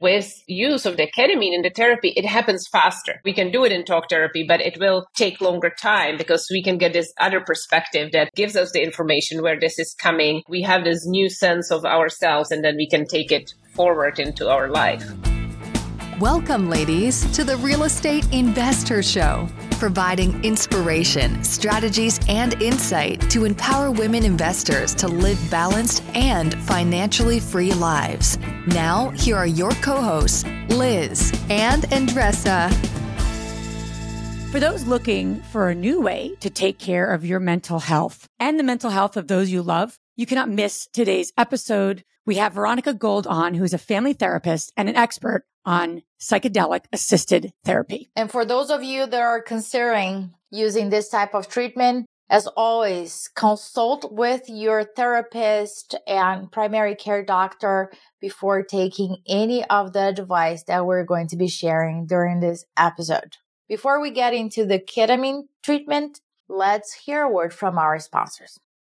with use of the ketamine in the therapy, it happens faster. We can do it in talk therapy, but it will take longer time because we can get this other perspective that gives us the information where this is coming. We have this new sense of ourselves and then we can take it forward into our life. Welcome, ladies, to the Real Estate InvestHER Show, providing inspiration, strategies, and insight to empower women investors to live balanced and financially free lives. Now, here are your co hosts, Liz and Andressa. For those looking for a new way to take care of your mental health and the mental health of those you love, you cannot miss today's episode. We have Veronika Gold on, who's a family therapist and an expert on psychedelic assisted therapy. And for those of you that are considering using this type of treatment, as always, consult with your therapist and primary care doctor before taking any of the advice that we're going to be sharing during this episode. Before we get into the ketamine treatment, let's hear a word from our sponsors.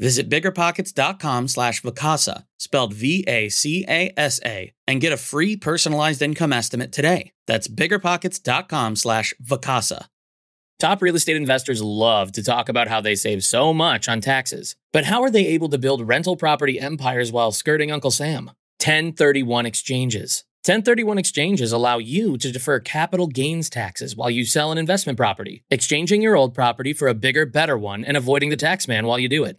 Visit biggerpockets.com slash Vacasa, spelled V-A-C-A-S-A, and get a free personalized income estimate today. That's biggerpockets.com slash Vacasa. Top real estate investors love to talk about how they save so much on taxes. But how are they able to build rental property empires while skirting Uncle Sam? 1031 exchanges. 1031 exchanges allow you to defer capital gains taxes while you sell an investment property, exchanging your old property for a bigger, better one and avoiding the taxman while you do it.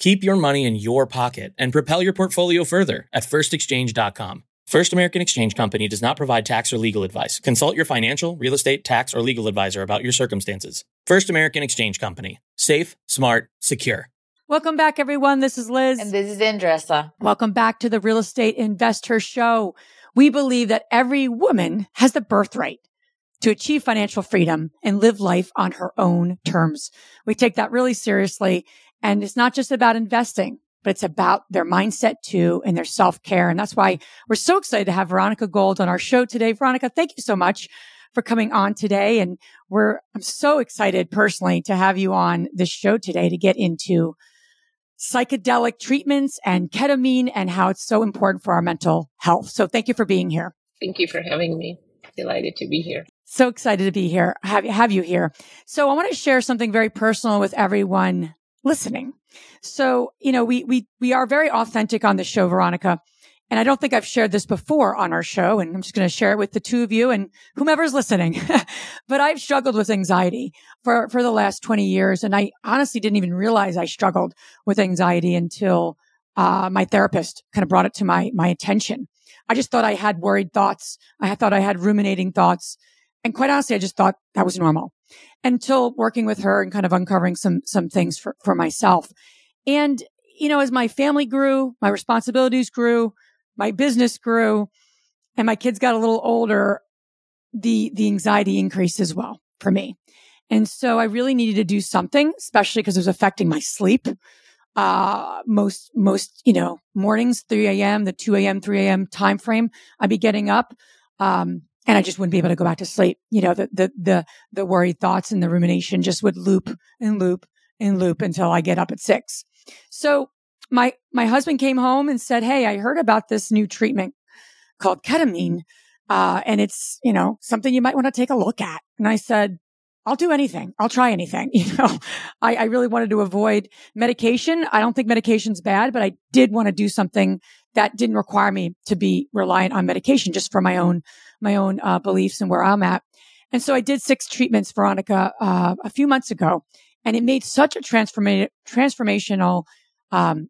Keep your money in your pocket and propel your portfolio further at firstexchange.com. First American Exchange Company does not provide tax or legal advice. Consult your financial, real estate, tax, or legal advisor about your circumstances. First American Exchange Company. Safe, smart, secure. Welcome back, everyone. This is Liz. And this is Andressa. Welcome back to the Real Estate InvestHER Show. We believe that every woman has the birthright to achieve financial freedom and live life on her own terms. We take that really seriously. And it's not just about investing, but it's about their mindset too and their self care. And that's why we're so excited to have Veronika Gold on our show today. Veronika, thank you so much for coming on today. And we're, I'm so excited personally to have you on this show today to get into psychedelic treatments and ketamine and how it's so important for our mental health. So thank you for being here. Thank you for having me. Delighted to be here. So excited to be here, have, you have you here. So I want to share something very personal with everyone listening. So, you know, we, we, we are very authentic on the show, Veronika. And I don't think I've shared this before on our show. And I'm just going to share it with the two of you and whomever's listening. but I've struggled with anxiety for, for the last 20 years. And I honestly didn't even realize I struggled with anxiety until, uh, my therapist kind of brought it to my, my attention. I just thought I had worried thoughts. I thought I had ruminating thoughts. And quite honestly, I just thought that was normal until working with her and kind of uncovering some, some things for, for myself. And, you know, as my family grew, my responsibilities grew, my business grew, and my kids got a little older, the, the anxiety increased as well for me. And so I really needed to do something, especially because it was affecting my sleep. Uh, most, most, you know, mornings, 3 a.m., the 2 a.m., 3 a.m. time frame, I'd be getting up. Um, and I just wouldn't be able to go back to sleep. You know, the, the, the, the worried thoughts and the rumination just would loop and loop and loop until I get up at six. So my, my husband came home and said, Hey, I heard about this new treatment called ketamine. Uh, and it's, you know, something you might want to take a look at. And I said, I'll do anything. I'll try anything. You know, I, I really wanted to avoid medication. I don't think medication's bad, but I did want to do something that didn't require me to be reliant on medication just for my own my own uh, beliefs and where I'm at. And so I did six treatments, Veronika, uh, a few months ago, and it made such a transforma- transformational um,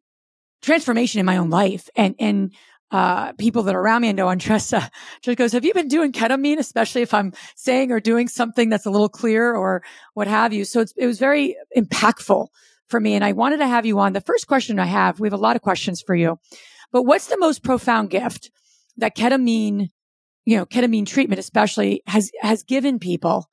transformation in my own life. And and uh, people that are around me, I know Andressa just goes, have you been doing ketamine, especially if I'm saying or doing something that's a little clear or what have you? So it was very impactful for me. And I wanted to have you on. The first question I have, we have a lot of questions for you, but what's the most profound gift that ketamine, you know, ketamine treatment especially has, has given people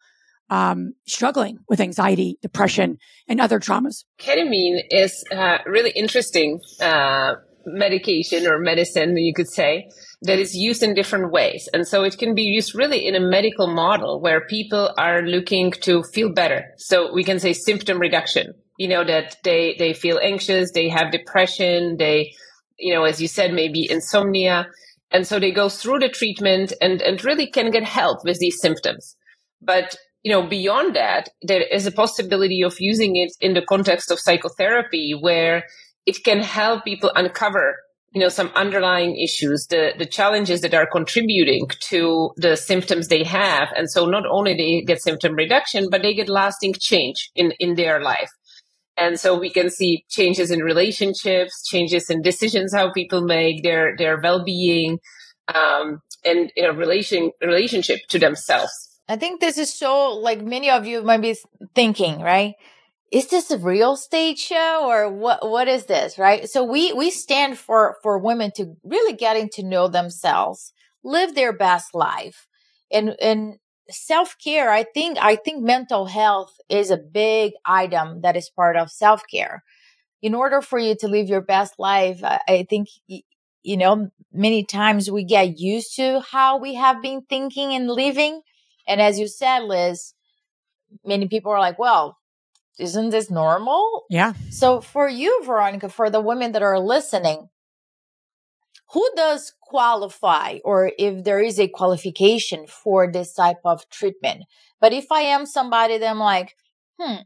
um, struggling with anxiety, depression, and other traumas. Ketamine is uh, really interesting uh, medication or medicine, you could say, that is used in different ways. And so it can be used really in a medical model where people are looking to feel better. So we can say symptom reduction, you know, that they, they feel anxious, they have depression, they, you know, as you said, maybe insomnia. And so they go through the treatment and, and really can get help with these symptoms. But you know, beyond that, there is a possibility of using it in the context of psychotherapy where it can help people uncover you know some underlying issues the the challenges that are contributing to the symptoms they have and so not only they get symptom reduction but they get lasting change in in their life and so we can see changes in relationships changes in decisions how people make their their well-being um, and you know relation relationship to themselves. I think this is so like many of you might be thinking right? Is this a real stage show or what what is this right? So we we stand for for women to really getting to know themselves live their best life and and self-care i think i think mental health is a big item that is part of self-care in order for you to live your best life i, I think you know many times we get used to how we have been thinking and living and as you said liz many people are like well isn't this normal? Yeah. So for you, Veronika, for the women that are listening, who does qualify or if there is a qualification for this type of treatment? But if I am somebody that I'm like, hmm,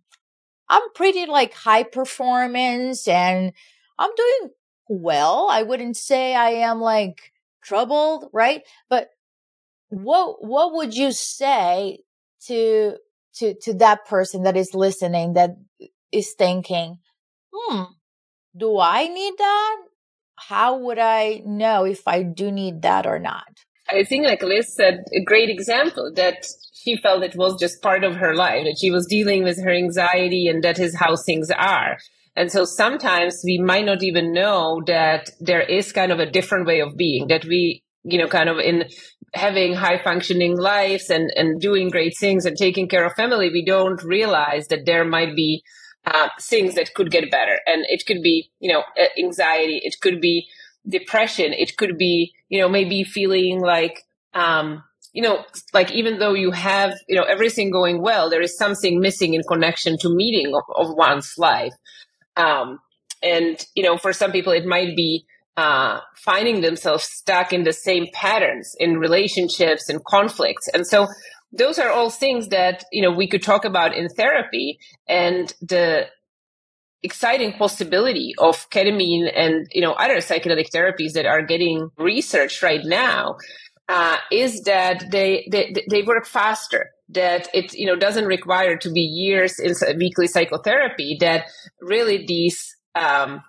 I'm pretty like high performance and I'm doing well. I wouldn't say I am like troubled, right? But what what would you say to to to that person that is listening that is thinking hmm do i need that how would i know if i do need that or not? I think like liz said a great example that she felt it was just part of her life that she was dealing with her anxiety and that is how things are. And so sometimes we might not even know that there is kind of a different way of being that we you know kind of in having high functioning lives and, and doing great things and taking care of family, we don't realize that there might be uh, things that could get better. And it could be, you know, anxiety. It could be depression. It could be, you know, maybe feeling like, um, you know, like even though you have, you know, everything going well, there is something missing in connection to meaning of, of one's life. Um, and, you know, for some people, it might be uh, finding themselves stuck in the same patterns in relationships and conflicts. And so those are all things that, you know, we could talk about in therapy and the exciting possibility of ketamine and, you know, other psychedelic therapies that are getting researched right now uh, is that they, they, they work faster that it you know doesn't require to be years in weekly psychotherapy that really these um,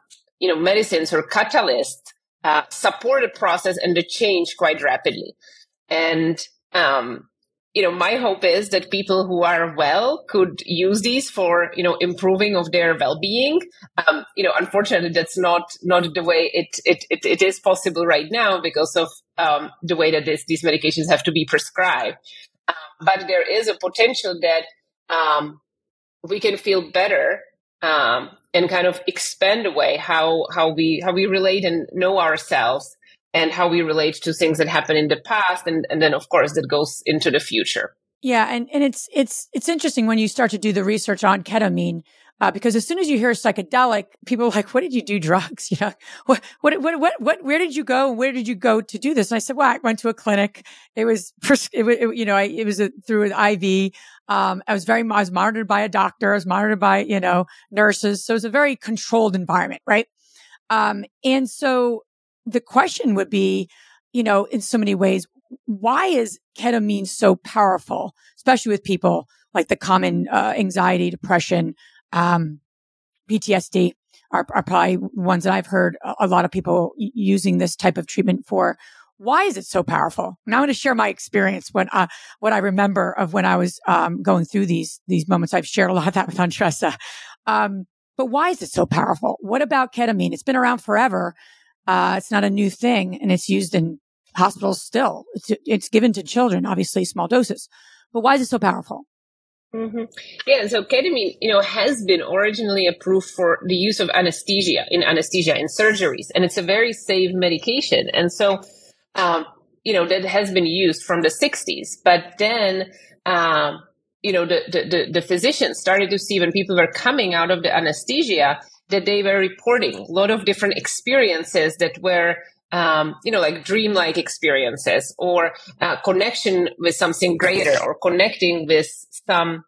you know, medicines or catalysts uh, support the process and the change quite rapidly. And, um, you know, my hope is that people who are well could use these for, you know, improving of their well-being. Um, you know, unfortunately, that's not not the way it it, it, it is possible right now because of um, the way that this, these medications have to be prescribed. Um, but there is a potential that um, we can feel better um, and kind of expand away how how we how we relate and know ourselves and how we relate to things that happen in the past and, and then of course that goes into the future yeah and and it's it's it's interesting when you start to do the research on ketamine uh, because as soon as you hear psychedelic, people are like, "What did you do? Drugs? You know, what, what, what, what, what? Where did you go? Where did you go to do this?" And I said, "Well, I went to a clinic. It was, it, it, you know, I, it was a, through an IV. Um, I was very, I was monitored by a doctor. I was monitored by, you know, nurses. So it was a very controlled environment, right? Um, and so the question would be, you know, in so many ways, why is ketamine so powerful, especially with people like the common uh, anxiety, depression, um, PTSD are, are, probably ones that I've heard a, lot of people using this type of treatment for. Why is it so powerful? Now I'm going to share my experience when, uh, what I remember of when I was, um, going through these, these moments. I've shared a lot of that with Andresa. Um, but why is it so powerful? What about ketamine? It's been around forever. Uh, it's not a new thing and it's used in hospitals still. It's, it's given to children, obviously small doses. But why is it so powerful? Mm-hmm. Yeah, so ketamine, you know, has been originally approved for the use of anesthesia in anesthesia in surgeries, and it's a very safe medication. And so, um, you know, that has been used from the 60s. But then, um, you know, the, the, the physicians started to see when people were coming out of the anesthesia that they were reporting a lot of different experiences that were um, you know, like dreamlike experiences or uh, connection with something greater or connecting with some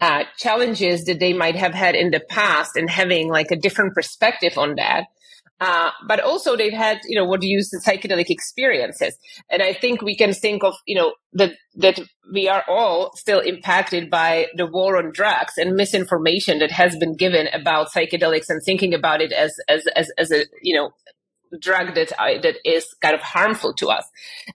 uh, challenges that they might have had in the past and having like a different perspective on that. Uh, but also they've had, you know, what you use the psychedelic experiences. And I think we can think of, you know, that, that we are all still impacted by the war on drugs and misinformation that has been given about psychedelics and thinking about it as, as, as, as a, you know, drug that, I, that is kind of harmful to us.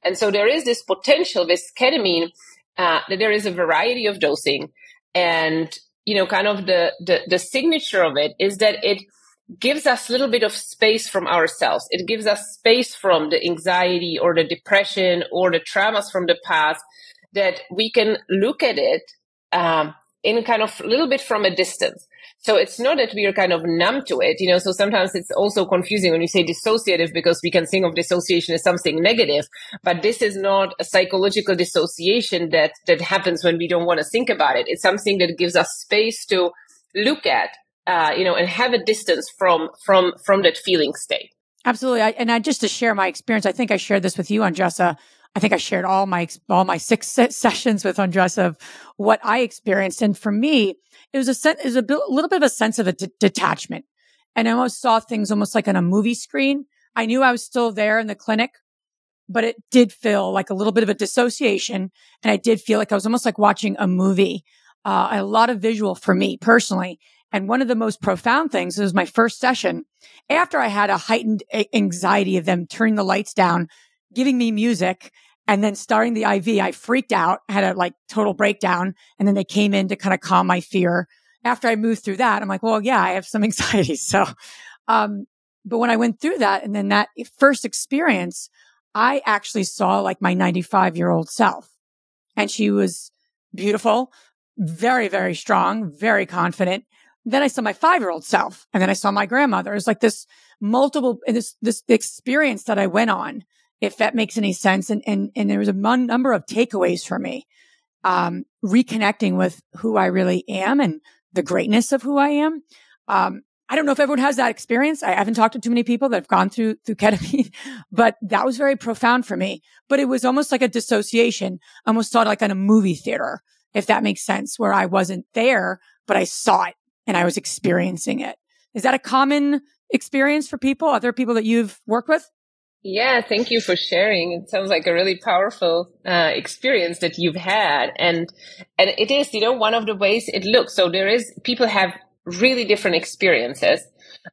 And so there is this potential with ketamine, uh, that there is a variety of dosing and, you know, kind of the, the, the signature of it is that it, gives us a little bit of space from ourselves. It gives us space from the anxiety or the depression or the traumas from the past that we can look at it um, in kind of a little bit from a distance. So it's not that we are kind of numb to it, you know. So sometimes it's also confusing when you say dissociative because we can think of dissociation as something negative, but this is not a psychological dissociation that that happens when we don't want to think about it. It's something that gives us space to look at uh, you know, and have a distance from from from that feeling state. Absolutely, I, and I just to share my experience. I think I shared this with you, Andresa. I think I shared all my all my six sessions with Andresa of what I experienced, and for me, it was a it was a, little bit of a sense of a d- detachment, and I almost saw things almost like on a movie screen. I knew I was still there in the clinic, but it did feel like a little bit of a dissociation, and I did feel like I was almost like watching a movie. Uh, a lot of visual for me personally. And one of the most profound things was my first session after I had a heightened anxiety of them turning the lights down, giving me music and then starting the IV. I freaked out, had a like total breakdown. And then they came in to kind of calm my fear. After I moved through that, I'm like, well, yeah, I have some anxiety. So, um, but when I went through that and then that first experience, I actually saw like my 95 year old self and she was beautiful, very, very strong, very confident. Then I saw my five year old self and then I saw my grandmother. It's like this multiple, this, this experience that I went on, if that makes any sense. And, and, and there was a number of takeaways for me, um, reconnecting with who I really am and the greatness of who I am. Um, I don't know if everyone has that experience. I haven't talked to too many people that have gone through, through ketamine, but that was very profound for me. But it was almost like a dissociation, almost saw it like on a movie theater, if that makes sense, where I wasn't there, but I saw it and I was experiencing it. Is that a common experience for people, other people that you've worked with? Yeah, thank you for sharing. It sounds like a really powerful uh, experience that you've had, and and it is, you know, one of the ways it looks. So there is people have really different experiences.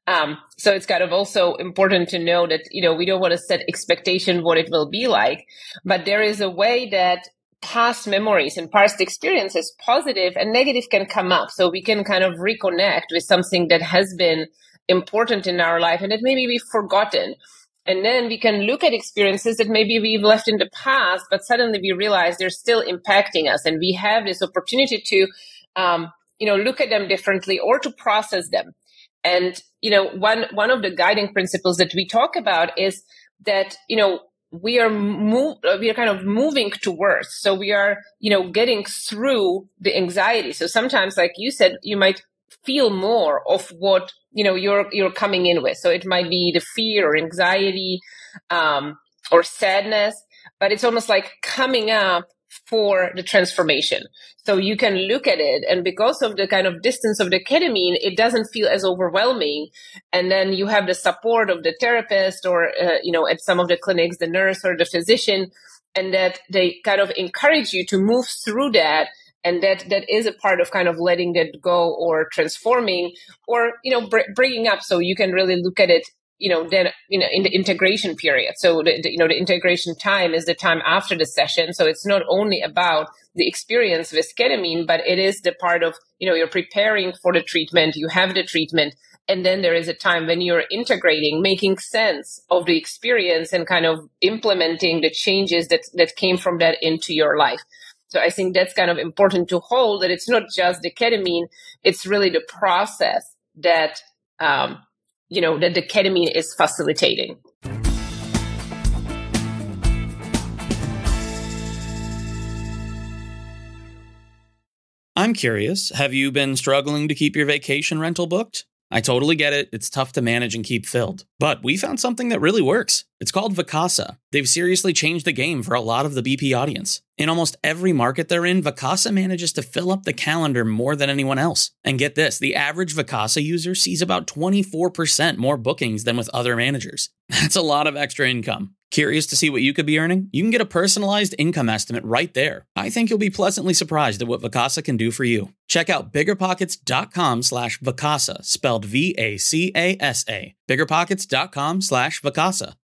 Um, so it's kind of also important to know that you know we don't want to set expectation what it will be like, but there is a way that past memories and past experiences, positive and negative can come up. So we can kind of reconnect with something that has been important in our life and that maybe we've forgotten. And then we can look at experiences that maybe we've left in the past, but suddenly we realize they're still impacting us. And we have this opportunity to, um, you know, look at them differently or to process them. And, you know, one, one of the guiding principles that we talk about is that, you know, we are move, we are kind of moving towards. So we are, you know, getting through the anxiety. So sometimes, like you said, you might feel more of what you know you're you're coming in with. So it might be the fear or anxiety, um, or sadness, but it's almost like coming up for the transformation. So you can look at it and because of the kind of distance of the ketamine, it doesn't feel as overwhelming. And then you have the support of the therapist or, uh, you know, at some of the clinics, the nurse or the physician, and that they kind of encourage you to move through that. And that, that is a part of kind of letting it go or transforming or, you know, br- bringing up. So you can really look at it you know, then, you know, in the integration period. So, the, the, you know, the integration time is the time after the session. So it's not only about the experience with ketamine, but it is the part of, you know, you're preparing for the treatment, you have the treatment, and then there is a time when you're integrating, making sense of the experience and kind of implementing the changes that, that came from that into your life. So I think that's kind of important to hold that it's not just the ketamine, it's really the process that, um, you know, that the ketamine is facilitating. I'm curious, have you been struggling to keep your vacation rental booked? I totally get it. It's tough to manage and keep filled. But we found something that really works. It's called Vacasa. They've seriously changed the game for a lot of the BP audience. In almost every market they're in, Vacasa manages to fill up the calendar more than anyone else. And get this the average Vacasa user sees about 24% more bookings than with other managers. That's a lot of extra income. Curious to see what you could be earning? You can get a personalized income estimate right there. I think you'll be pleasantly surprised at what Vacasa can do for you. Check out biggerpockets.com slash Vacasa, spelled V-A-C-A-S-A. Biggerpockets.com slash Vacasa.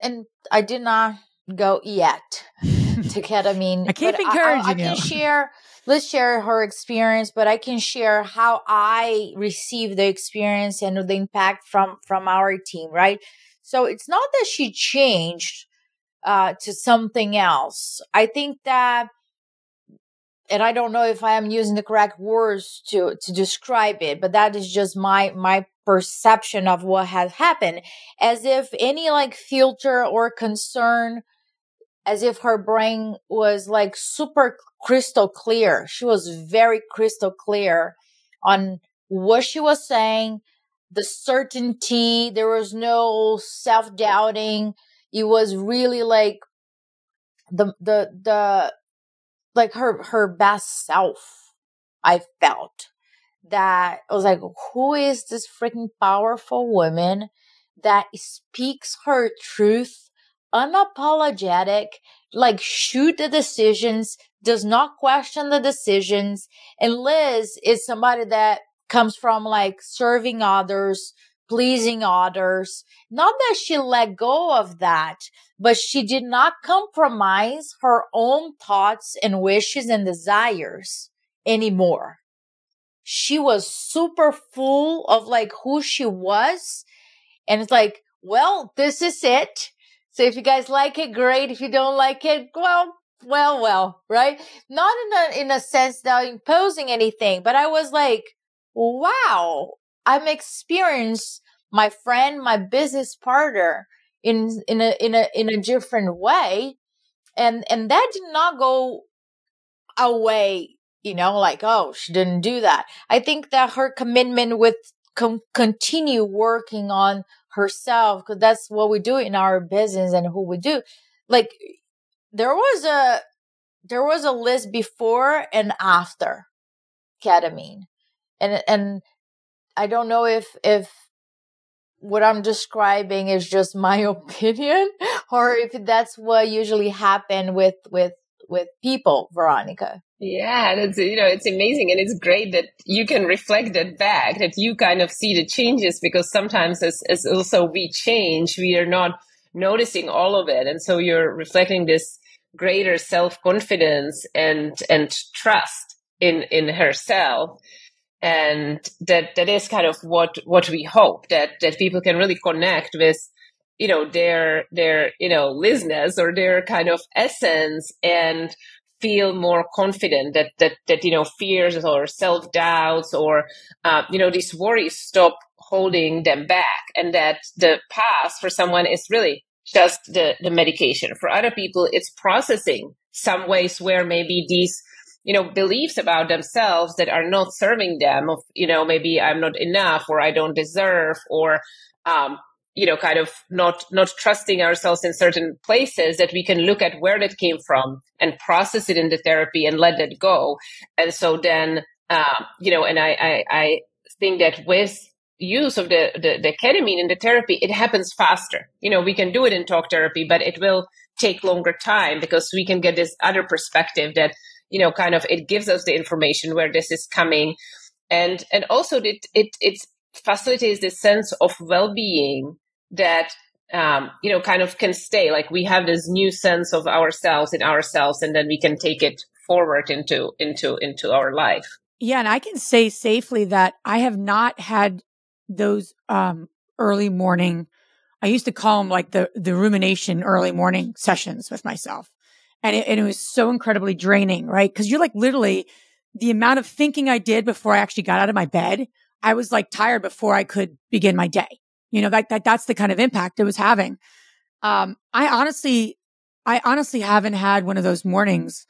And I did not go yet to ketamine. I keep encouraging I, I, I can you. share. Let's share her experience, but I can share how I received the experience and the impact from from our team. Right. So it's not that she changed uh, to something else. I think that, and I don't know if I am using the correct words to to describe it, but that is just my my perception of what has happened as if any like filter or concern as if her brain was like super crystal clear. She was very crystal clear on what she was saying the certainty there was no self-doubting. It was really like the the the like her her best self i felt that I was like, who is this freaking powerful woman that speaks her truth, unapologetic, like shoot the decisions, does not question the decisions. And Liz is somebody that comes from like serving others, pleasing others. Not that she let go of that, but she did not compromise her own thoughts and wishes and desires anymore she was super full of like who she was. And it's like, well, this is it. So if you guys like it, great. If you don't like it, well, well, well, right? Not in a, in a sense that I'm imposing anything, but I was like, wow, I'm experienced my friend, my business partner in, in a, in a, in a different way. And, and that did not go away you know, like, oh, she didn't do that. I think that her commitment with com- continue working on herself, because that's what we do in our business and who we do. Like, there was a, there was a list before and after ketamine. And, and I don't know if, if what I'm describing is just my opinion or if that's what usually happened with, with with people, Veronika. Yeah, that's you know it's amazing and it's great that you can reflect that back that you kind of see the changes because sometimes as as also we change we are not noticing all of it and so you're reflecting this greater self confidence and and trust in in herself and that that is kind of what what we hope that that people can really connect with you know their their you know listeners or their kind of essence and feel more confident that that that you know fears or self doubts or uh, you know these worries stop holding them back and that the past for someone is really just the the medication. For other people it's processing some ways where maybe these you know beliefs about themselves that are not serving them of you know maybe i'm not enough or i don't deserve or um, you know kind of not not trusting ourselves in certain places that we can look at where that came from and process it in the therapy and let it go. And so then um, you know and I, I i think that with use of the, the the ketamine in the therapy it happens faster. You know we can do it in talk therapy but it will take longer time because we can get this other perspective that you know kind of it gives us the information where this is coming. And and also it it it facilitates this sense of well-being that um, you know kind of can stay. Like we have this new sense of ourselves in ourselves and then we can take it forward into into into our life. Yeah and i can say safely that i have not had those um early morning i used to call them like the the rumination early morning sessions with myself. And it, and it was so incredibly draining right? Because you're like literally the amount of thinking i did before i actually got out of my bed i was like tired before i could begin my day you know, that, that that's the kind of impact it was having. Um, I honestly, I honestly haven't had one of those mornings.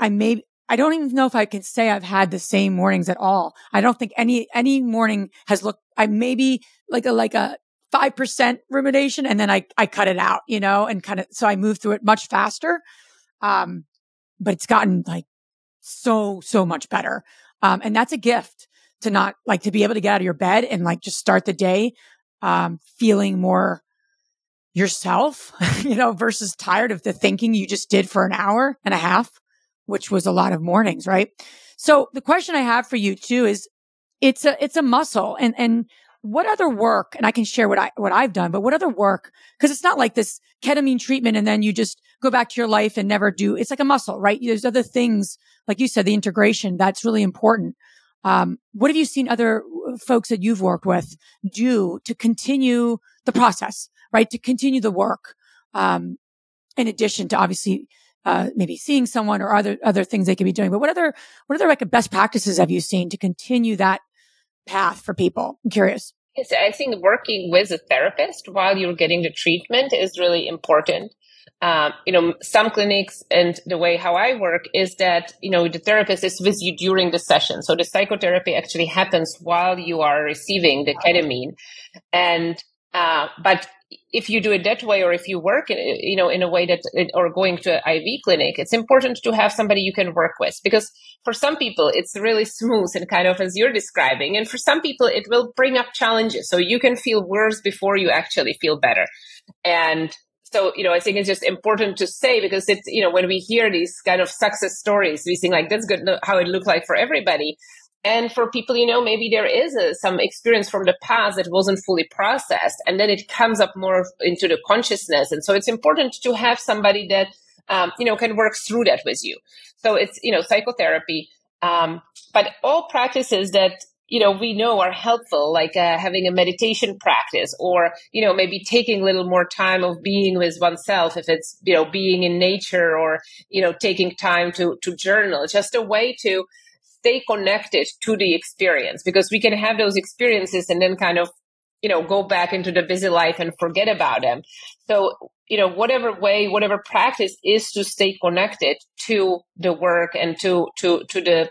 I may, I don't even know if I can say I've had the same mornings at all. I don't think any, any morning has looked, I maybe like a, like a 5% rumination and then I, I cut it out, you know, and kind of, so I move through it much faster. Um, but it's gotten like so, so much better. Um, and that's a gift to not like to be able to get out of your bed and like just start the day um, feeling more yourself, you know, versus tired of the thinking you just did for an hour and a half, which was a lot of mornings, right? So the question I have for you too is it's a, it's a muscle and, and what other work, and I can share what I, what I've done, but what other work? Cause it's not like this ketamine treatment and then you just go back to your life and never do. It's like a muscle, right? There's other things, like you said, the integration that's really important. Um, what have you seen other uh, folks that you've worked with do to continue the process, right? To continue the work, um, in addition to obviously uh, maybe seeing someone or other other things they could be doing. But what other what other like best practices have you seen to continue that path for people? I'm curious. Yes, I think working with a therapist while you're getting the treatment is really important um, you know, some clinics and the way how I work is that, you know, the therapist is with you during the session. So the psychotherapy actually happens while you are receiving the ketamine. And, uh, but if you do it that way, or if you work, you know, in a way that, or going to an IV clinic, it's important to have somebody you can work with because for some people it's really smooth and kind of as you're describing, and for some people it will bring up challenges. So you can feel worse before you actually feel better, and so you know i think it's just important to say because it's you know when we hear these kind of success stories we think like that's good how it looked like for everybody. And for people you know maybe there is a, some experience from the past that wasn't fully processed and then it comes up more into the consciousness. And so it's important to have somebody that um, you know can work through that with you. So it's you know psychotherapy um, but all practices that you know, we know are helpful, like uh, having a meditation practice or, you know, maybe taking a little more time of being with oneself if it's, you know, being in nature or, you know, taking time to, to journal. just a way to stay connected to the experience because we can have those experiences and then kind of, you know, go back into the busy life and forget about them. So, you know, whatever way, whatever practice is to stay connected to the work and to, to, to the,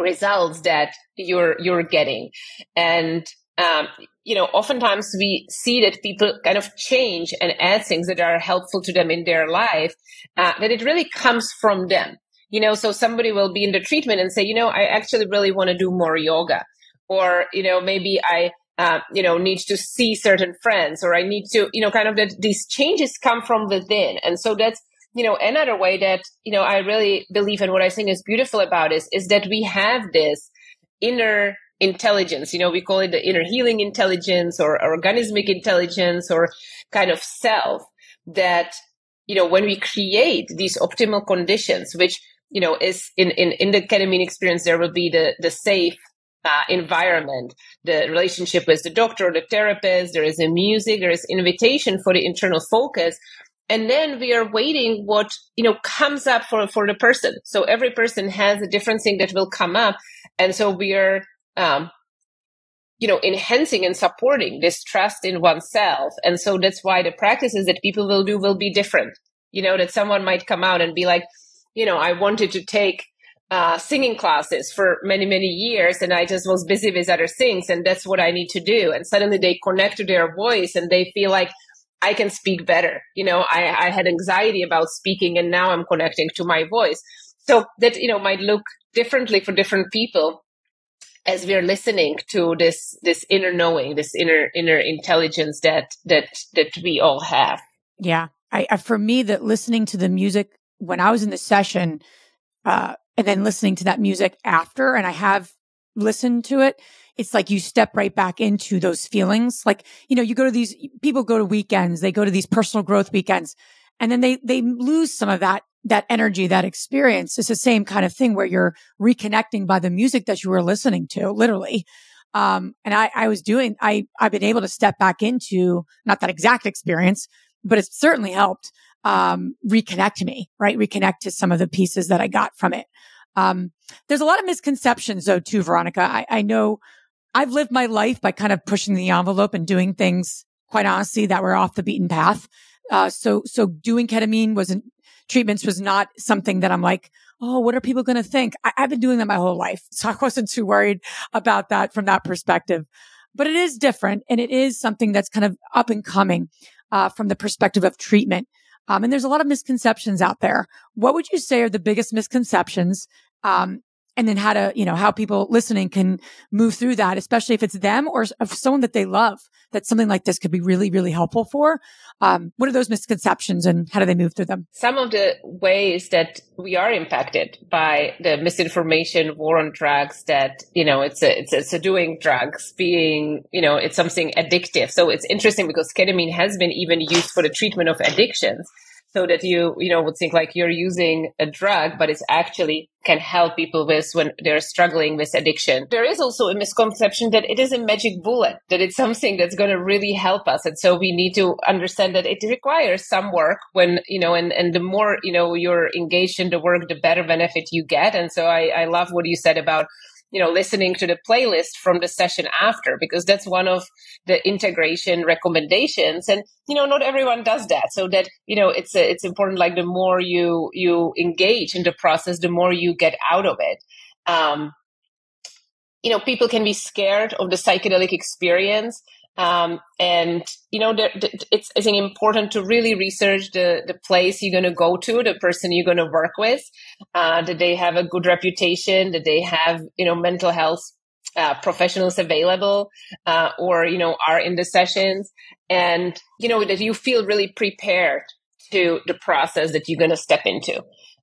results that you're you're getting. And um, you know oftentimes we see that people kind of change and add things that are helpful to them in their life uh, that it really comes from them. You know so somebody will be in the treatment and say you know i actually really want to do more yoga. Or you know maybe i uh, you know need to see certain friends or i need to you know kind of that these changes come from within. And so that's you know, another way that, you know, I really believe and what I think is beautiful about is, is that we have this inner intelligence. You know, we call it the inner healing intelligence or, or organismic intelligence or kind of self that, you know, when we create these optimal conditions, which, you know, is in, in, in the ketamine experience, there will be the, the safe uh, environment, the relationship with the doctor or the therapist, there is a music, there is invitation for the internal focus. And then we are waiting what, you know, comes up for, for the person. So every person has a different thing that will come up. And so we are, um, you know, enhancing and supporting this trust in oneself. And so that's why the practices that people will do will be different. You know, that someone might come out and be like, you know, I wanted to take uh, singing classes for many, many years, and I just was busy with other things, and that's what I need to do. And suddenly they connect to their voice and they feel like I can speak better. You know, I, I had anxiety about speaking, and now I'm connecting to my voice. So that, you know, might look differently for different people as we're listening to this this inner knowing this inner inner intelligence that that that we all have yeah I, I for me that listening to the music when i was in the session uh and then listening to that music after and i have listened to it it's like you step right back into those feelings like you know you go to these people go to weekends they go to these personal growth weekends and then they they lose some of that that energy, that experience. It's the same kind of thing where you're reconnecting by the music that you were listening to, literally. Um, and I, I was doing, I, I've been able to step back into not that exact experience, but it's certainly helped, um, reconnect me, right? Reconnect to some of the pieces that I got from it. Um, there's a lot of misconceptions though, too, Veronika. I, I know I've lived my life by kind of pushing the envelope and doing things, quite honestly, that were off the beaten path. Uh, so, so doing ketamine wasn't treatments was not something that I'm like, oh, what are people going to think? I- have been doing that my whole life. So I wasn't too worried about that from that perspective. But it is different and it is something that's kind of up and coming uh, from the perspective of treatment. Um, and there's a lot of misconceptions out there. What would you say are the biggest misconceptions um, and then how to, you know, how people listening can move through that, especially if it's them or if someone that they love, that something like this could be really, really helpful for. Um, what are those misconceptions and how do they move through them? Some of the ways that we are impacted by the misinformation, war on drugs, that, you know, it's a, it's it's a doing drugs being, you know, it's something addictive. So it's interesting because ketamine has been even used for the treatment of addictions so that you you know would think like you're using a drug but it's actually can help people with when they're struggling with addiction. There is also a misconception that it is a magic bullet that it's something that's going to really help us. And so we need to understand that it requires some work when you know and and the more you know you're engaged in the work the better benefit you get. And so i i love what you said about you know listening to the playlist from the session after because that's one of the integration recommendations. And you know not everyone does that. So that you know it's a, it's important like the more you you engage in the process the more you get out of it. Um you know people can be scared of the psychedelic experience um, and you know, it's I think important to really research the the place you're going to go to, the person you're going to work with. Uh, that they have a good reputation, that they have you know mental health uh, professionals available, uh, or you know are in the sessions, and you know that you feel really prepared to the process that you're going to step into.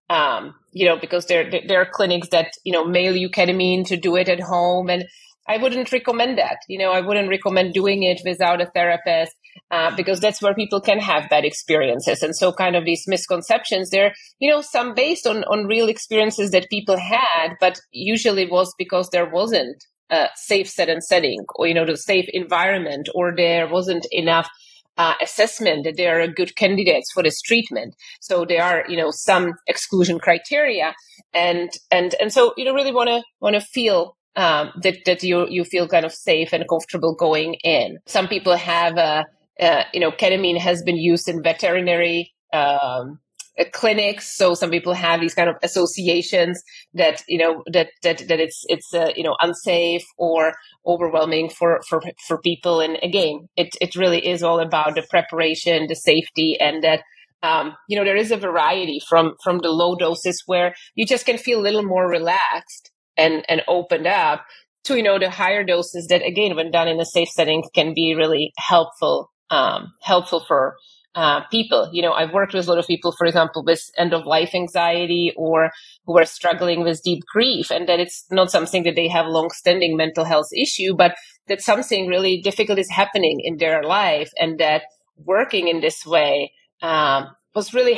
Um, you know, because there there are clinics that you know mail you ketamine to do it at home, and I wouldn't recommend that. You know, I wouldn't recommend doing it without a therapist uh, because that's where people can have bad experiences. And so, kind of these misconceptions, they're you know some based on on real experiences that people had, but usually was because there wasn't a safe set and setting, or you know, the safe environment, or there wasn't enough. Uh, assessment that they are good candidates for this treatment. So there are, you know, some exclusion criteria, and and and so you know really want to want to feel um, that that you you feel kind of safe and comfortable going in. Some people have a, uh, you know ketamine has been used in veterinary um, uh, clinics, so some people have these kind of associations that you know that that that it's it's uh, you know unsafe or overwhelming for for for people. And again, it it really is all about the preparation, the safety, and that. Um, you know, there is a variety from from the low doses where you just can feel a little more relaxed and and opened up to you know the higher doses that again when done in a safe setting can be really helpful um, helpful for uh, people. You know, I've worked with a lot of people, for example, with end of life anxiety or who are struggling with deep grief, and that it's not something that they have long standing mental health issue, but that something really difficult is happening in their life, and that working in this way um, was really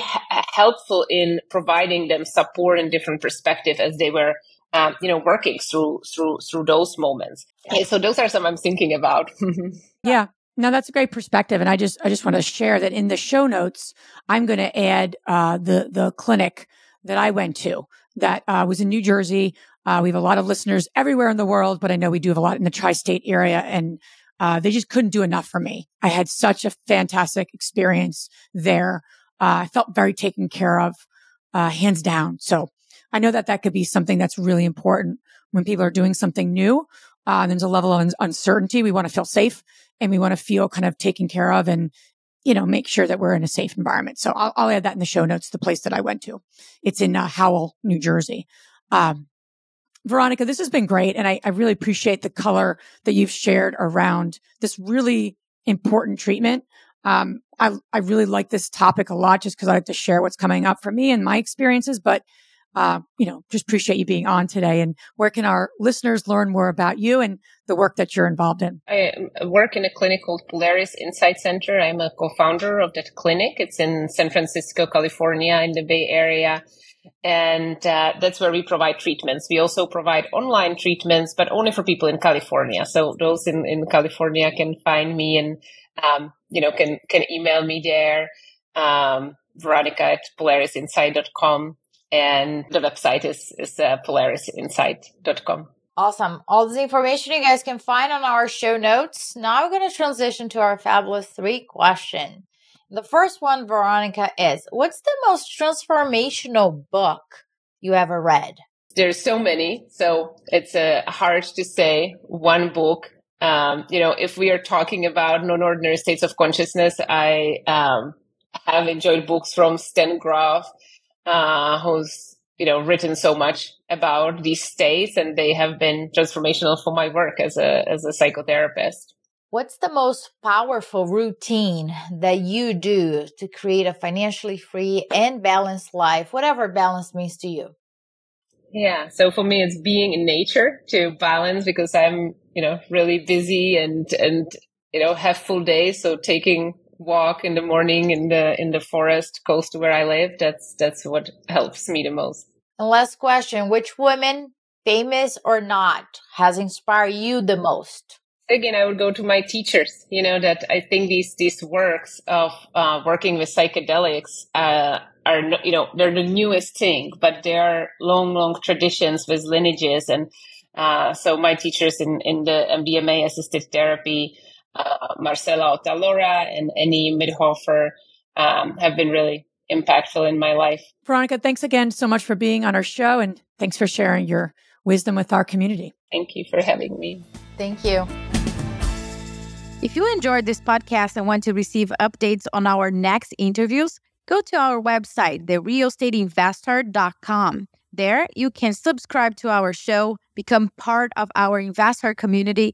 helpful in providing them support and different perspective as they were um, you know working through through through those moments so those are some i'm thinking about yeah now that's a great perspective, and I just I just want to share that in the show notes, I'm going to add uh, the the clinic that I went to that uh, was in New Jersey. Uh, we have a lot of listeners everywhere in the world, but I know we do have a lot in the tri-state area, and uh, they just couldn't do enough for me. I had such a fantastic experience there. Uh, I felt very taken care of, uh, hands down. So I know that that could be something that's really important when people are doing something new. there's a level of uncertainty. We want to feel safe and we want to feel kind of taken care of and you know make sure that we're in a safe environment so i'll, I'll add that in the show notes the place that i went to it's in uh, howell new jersey um, Veronika this has been great and I, I really appreciate the color that you've shared around this really important treatment um, I, I really like this topic a lot just because I like to share what's coming up for me and my experiences. But uh, you know, just appreciate you being on today. And where can our listeners learn more about you and the work that you're involved in? I work in a clinic called Polaris Insight Center. I'm a co-founder of that clinic. It's in San Francisco, California, in the Bay Area. And uh, that's where we provide treatments. We also provide online treatments, but only for people in California. So those in, in California can find me and, um, you know, can, can email me there. Um, Veronika at polarisinsight.com and the website is, is uh, polarisinsight.com. Awesome. All this information you guys can find on our show notes. Now we're going to transition to our fabulous three question. The first one, Veronika, is what's the most transformational book you ever read? There's so many, so it's uh, hard to say one book. Um, you know, if we are talking about non-ordinary states of consciousness, I um, have enjoyed books from Stan Grof uh, who's you know written so much about these states, and they have been transformational for my work as a as a psychotherapist. What's the most powerful routine that you do to create a financially free and balanced life, whatever balance means to you? Yeah. So for me, it's being in nature to balance because I'm, you know, really busy and, and, you know, have full days. So taking walk in the morning in the in the forest close to where I live. That's that's what helps me the most. And last question: Which woman, famous or not, has inspired you the most? Again, I would go to my teachers. You know that I think these these works of uh, working with psychedelics uh, are you know they're the newest thing, but they are long long traditions with lineages and. Uh, so my teachers in, in the MDMA assisted therapy, uh, Marcela Ot'alora and Annie Mithoefer um, have been really impactful in my life. Veronika, thanks again so much for being on our show and thanks for sharing your wisdom with our community. Thank you for having me. Thank you. If you enjoyed this podcast and want to receive updates on our next interviews, go to our website, therealestateinvesther.com. There, you can subscribe to our show, become part of our investor community,